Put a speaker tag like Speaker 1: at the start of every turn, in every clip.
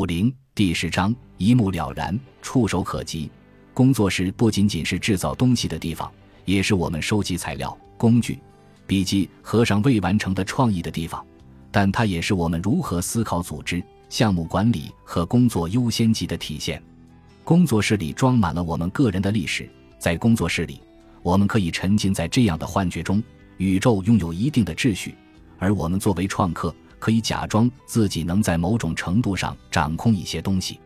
Speaker 1: 五零第十章一目了然，触手可及。工作室不仅仅是制造东西的地方，也是我们收集材料、工具、笔记合上未完成的创意的地方。但它也是我们如何思考组织、项目管理和工作优先级的体现。工作室里装满了我们个人的历史，在工作室里，我们可以沉浸在这样的幻觉中：宇宙拥有一定的秩序，而我们作为创客，可以假装自己能在某种程度上掌控一些东西。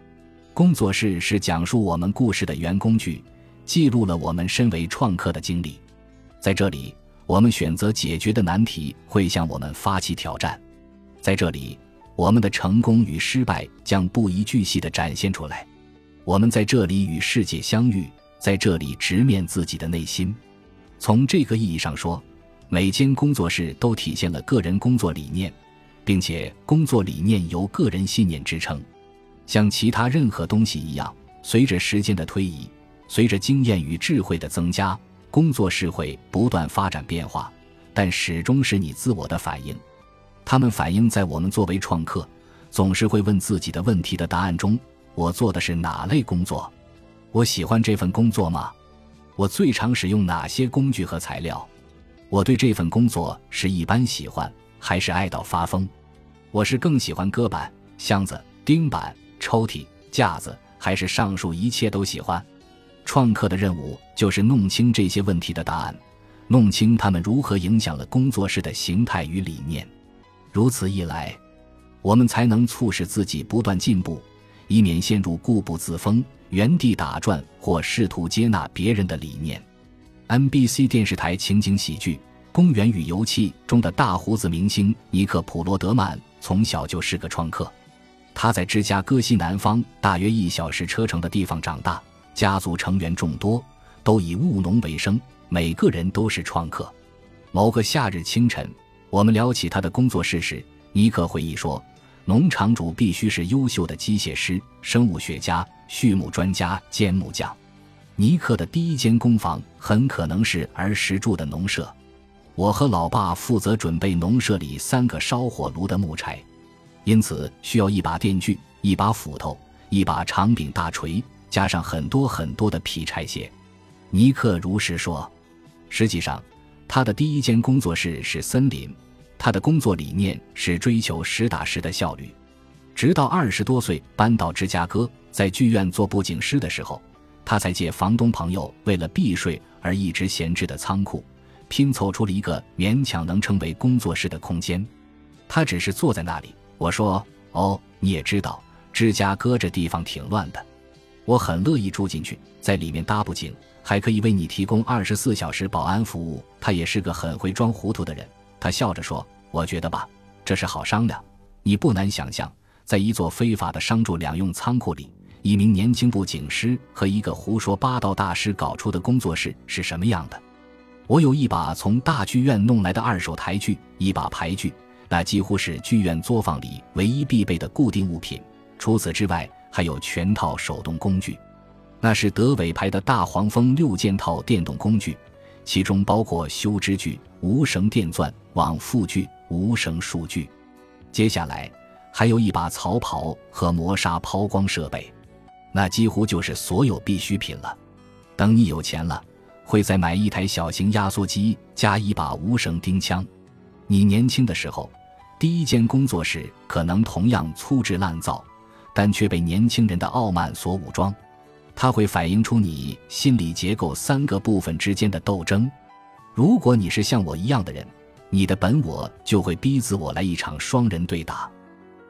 Speaker 1: 工作室是讲述我们故事的原工具，记录了我们身为创客的经历。在这里，我们选择解决的难题会向我们发起挑战。在这里，我们的成功与失败将不一句细地展现出来。我们在这里与世界相遇，在这里直面自己的内心。从这个意义上说，每间工作室都体现了个人工作理念，并且工作理念由个人信念支撑。像其他任何东西一样，随着时间的推移，随着经验与智慧的增加，工作室会不断发展变化，但始终是你自我的反应。他们反映在我们作为创客，总是会问自己的问题的答案中：我做的是哪类工作？我喜欢这份工作吗？我最常使用哪些工具和材料？我对这份工作是一般喜欢，还是爱到发疯？我是更喜欢搁板、箱子、钉板、抽屉、架子，还是上述一切都喜欢？创客的任务就是弄清这些问题的答案，弄清他们如何影响了工作室的形态与理念。如此一来，我们才能促使自己不断进步，以免陷入固步自封、原地打转或试图接纳别人的理念。NBC 电视台情景喜剧《公园与游戏》中的大胡子明星尼克·普罗德曼从小就是个创客。他在芝加哥西南方大约一小时车程的地方长大，家族成员众多，都以务农为生，每个人都是创客。某个夏日清晨。我们聊起他的工作室时，尼克回忆说：“农场主必须是优秀的机械师、生物学家、畜牧专家兼木匠。”尼克的第一间工坊很可能是儿时住的农舍。我和老爸负责准备农舍里三个烧火炉的木柴，因此需要一把电锯、一把斧头、一把长柄大锤，加上很多很多的劈柴屑。尼克如实说。实际上，他的第一间工作室是森林。他的工作理念是追求实打实的效率，直到二十多岁搬到芝加哥，在剧院做布景师的时候，他才借房东朋友为了避税而一直闲置的仓库，拼凑出了一个勉强能称为工作室的空间。他只是坐在那里。我说：“哦，你也知道，芝加哥这地方挺乱的，我很乐意住进去，在里面搭布景，还可以为你提供二十四小时保安服务。”他也是个很会装糊涂的人。他笑着说。我觉得吧，这是好商量。你不难想象，在一座非法的商住两用仓库里，一名年轻布景师和一个胡说八道大师搞出的工作室是什么样的。我有一把从大剧院弄来的二手台锯，一把牌锯，那几乎是剧院作坊里唯一必备的固定物品。除此之外，还有全套手动工具，那是德伟牌的大黄蜂六件套电动工具，其中包括修枝锯、无绳电钻、往复锯。无绳数据，接下来还有一把草刨和磨砂抛光设备，那几乎就是所有必需品了。等你有钱了，会再买一台小型压缩机加一把无绳钉枪。你年轻的时候，第一间工作室可能同样粗制滥造，但却被年轻人的傲慢所武装。它会反映出你心理结构三个部分之间的斗争。如果你是像我一样的人。你的本我就会逼自我来一场双人对打，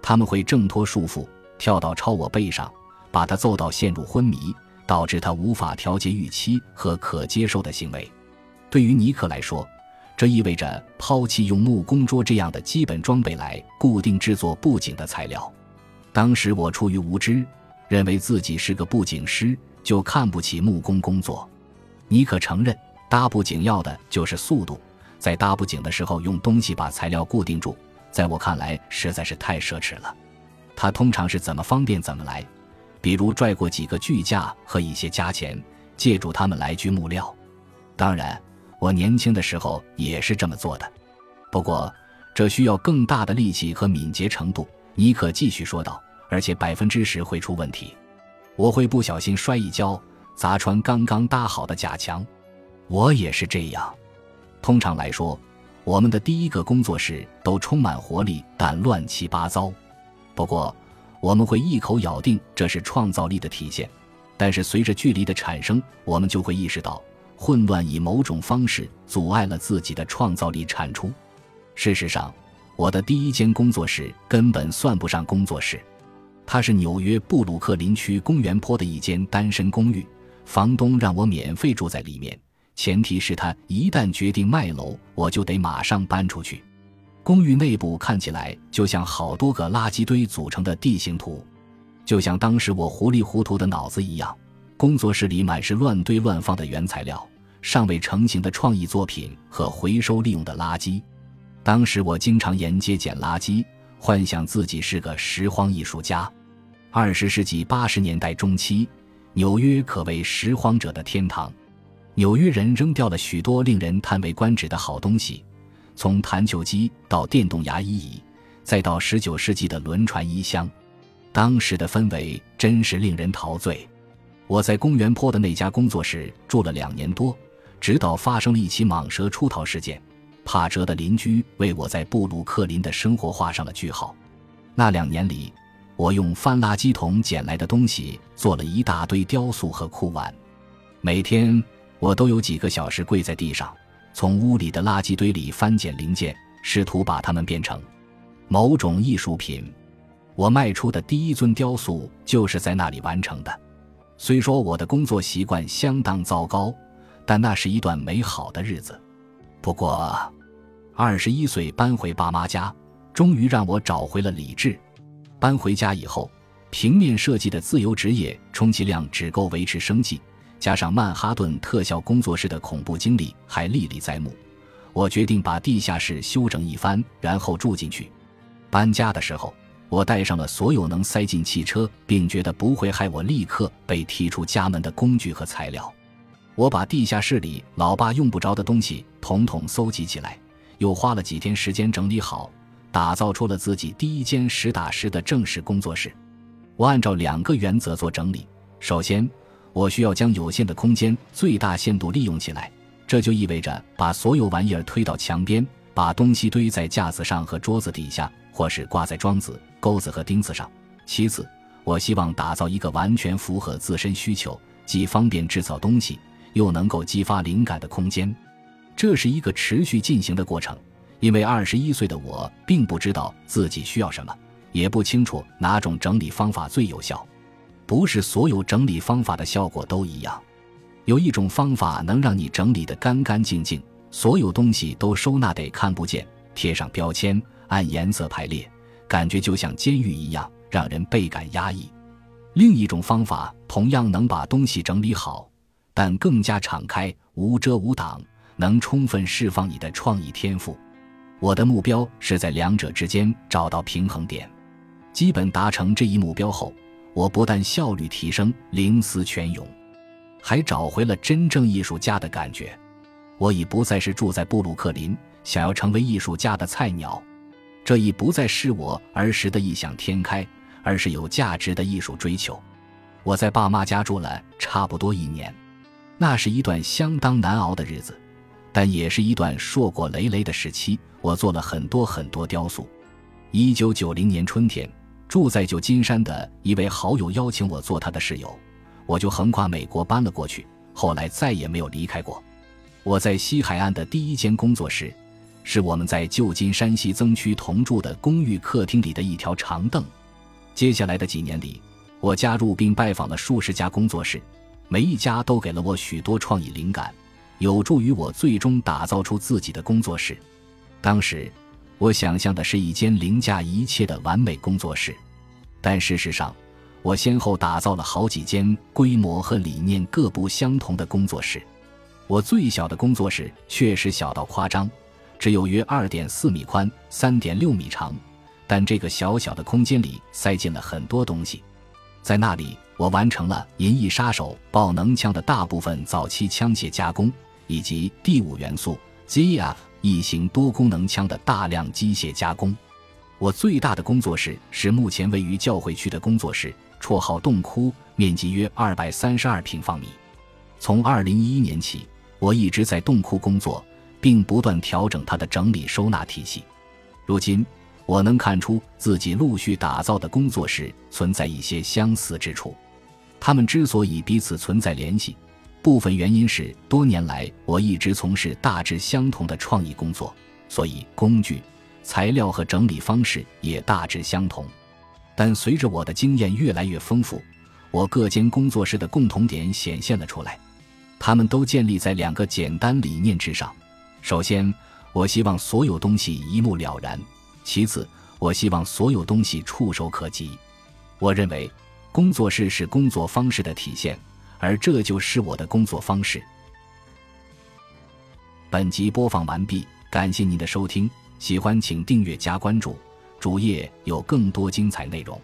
Speaker 1: 他们会挣脱束缚，跳到超我背上，把他揍到陷入昏迷，导致他无法调节预期和可接受的行为。对于尼克来说，这意味着抛弃用木工桌这样的基本装备来固定制作布景的材料。当时我出于无知，认为自己是个布景师，就看不起木工工作。尼克承认，搭布景要的就是速度。在搭布景的时候，用东西把材料固定住，在我看来实在是太奢侈了。他通常是怎么方便怎么来，比如拽过几个锯架和一些加钱，借助他们来锯木料。当然，我年轻的时候也是这么做的，不过这需要更大的力气和敏捷程度。尼克继续说道，而且百分之十会出问题。我会不小心摔一跤，砸穿刚刚搭好的假墙。我也是这样。通常来说，我们的第一个工作室都充满活力，但乱七八糟。不过，我们会一口咬定这是创造力的体现。但是随着距离的产生，我们就会意识到，混乱以某种方式阻碍了自己的创造力产出。事实上，我的第一间工作室根本算不上工作室，它是纽约布鲁克林区公园坡的一间单身公寓，房东让我免费住在里面，前提是他一旦决定卖楼，我就得马上搬出去。公寓内部看起来就像好多个垃圾堆组成的地形图。就像当时我糊里糊涂的脑子一样，工作室里满是乱堆乱放的原材料、尚未成型的创意作品和回收利用的垃圾。当时我经常沿街捡垃圾，幻想自己是个拾荒艺术家。二十世纪八十年代中期，纽约可谓拾荒者的天堂。纽约人扔掉了许多令人叹为观止的好东西，从弹球机到电动牙医椅，再到十九世纪的轮船衣箱。当时的氛围真是令人陶醉。我在公园坡的那家工作室住了两年多，直到发生了一起蟒蛇出逃事件。帕哲的邻居为我在布鲁克林的生活画上了句号。那两年里，我用翻垃圾桶捡来的东西做了一大堆雕塑和库碗。每天，我都有几个小时跪在地上，从屋里的垃圾堆里翻捡零件，试图把它们变成某种艺术品。我卖出的第一尊雕塑就是在那里完成的。虽说我的工作习惯相当糟糕，但那是一段美好的日子。不过，二十一岁搬回爸妈家，终于让我找回了理智。搬回家以后，平面设计的自由职业充其量只够维持生计，加上曼哈顿特效工作室的恐怖经历还历历在目，我决定把地下室修整一番，然后住进去。搬家的时候。我带上了所有能塞进汽车，并觉得不会害我立刻被踢出家门的工具和材料。我把地下室里老爸用不着的东西统统搜集起来，又花了几天时间整理好，打造出了自己第一间实打实的正式工作室。我按照两个原则做整理：首先，我需要将有限的空间最大限度利用起来，这就意味着把所有玩意儿推到墙边，把东西堆在架子上和桌子底下，或是挂在桩子。钩子和钉子上。其次，我希望打造一个完全符合自身需求，既方便制造东西，又能够激发灵感的空间。这是一个持续进行的过程，因为二十一岁的我并不知道自己需要什么，也不清楚哪种整理方法最有效。不是所有整理方法的效果都一样。有一种方法能让你整理得干干净净，所有东西都收纳得看不见，贴上标签，按颜色排列。感觉就像监狱一样，让人倍感压抑。另一种方法同样能把东西整理好，但更加敞开、无遮无挡，能充分释放你的创意天赋。我的目标是在两者之间找到平衡点。基本达成这一目标后，我不但效率提升、灵思泉涌，还找回了真正艺术家的感觉。我已不再是住在布鲁克林、想要成为艺术家的菜鸟。这已不再是我儿时的异想天开，而是有价值的艺术追求。我在爸妈家住了差不多一年，那是一段相当难熬的日子，但也是一段硕果累累的时期。我做了很多很多雕塑。一九九零年春天，住在旧金山的一位好友邀请我做他的室友，我就横跨美国搬了过去，后来再也没有离开过。我在西海岸的第一间工作室。是我们在旧金山西增区同住的公寓客厅里的一条长凳。接下来的几年里，我加入并拜访了数十家工作室，每一家都给了我许多创意灵感，有助于我最终打造出自己的工作室。当时，我想象的是一间凌驾一切的完美工作室，但事实上，我先后打造了好几间规模和理念各不相同的工作室。我最小的工作室确实小到夸张。只有约二点四米宽，三点六米长，但这个小小的空间里塞进了很多东西。在那里，我完成了《银翼杀手》爆能枪的大部分早期枪械加工，以及第五元素 ZF 异形多功能枪的大量机械加工。我最大的工作室是目前位于教会区的工作室，绰号“洞窟”，面积约二百三十二平方米。从二零一一年起，我一直在洞窟工作，并不断调整它的整理收纳体系。如今，我能看出自己陆续打造的工作室存在一些相似之处。他们之所以彼此存在联系，部分原因是多年来我一直从事大致相同的创意工作，所以工具。材料和整理方式也大致相同，但随着我的经验越来越丰富，我各间工作室的共同点显现了出来。他们都建立在两个简单理念之上：首先，我希望所有东西一目了然；其次，我希望所有东西触手可及。我认为，工作室是工作方式的体现，而这就是我的工作方式。本集播放完毕，感谢您的收听。喜欢请订阅加关注，主页有更多精彩内容。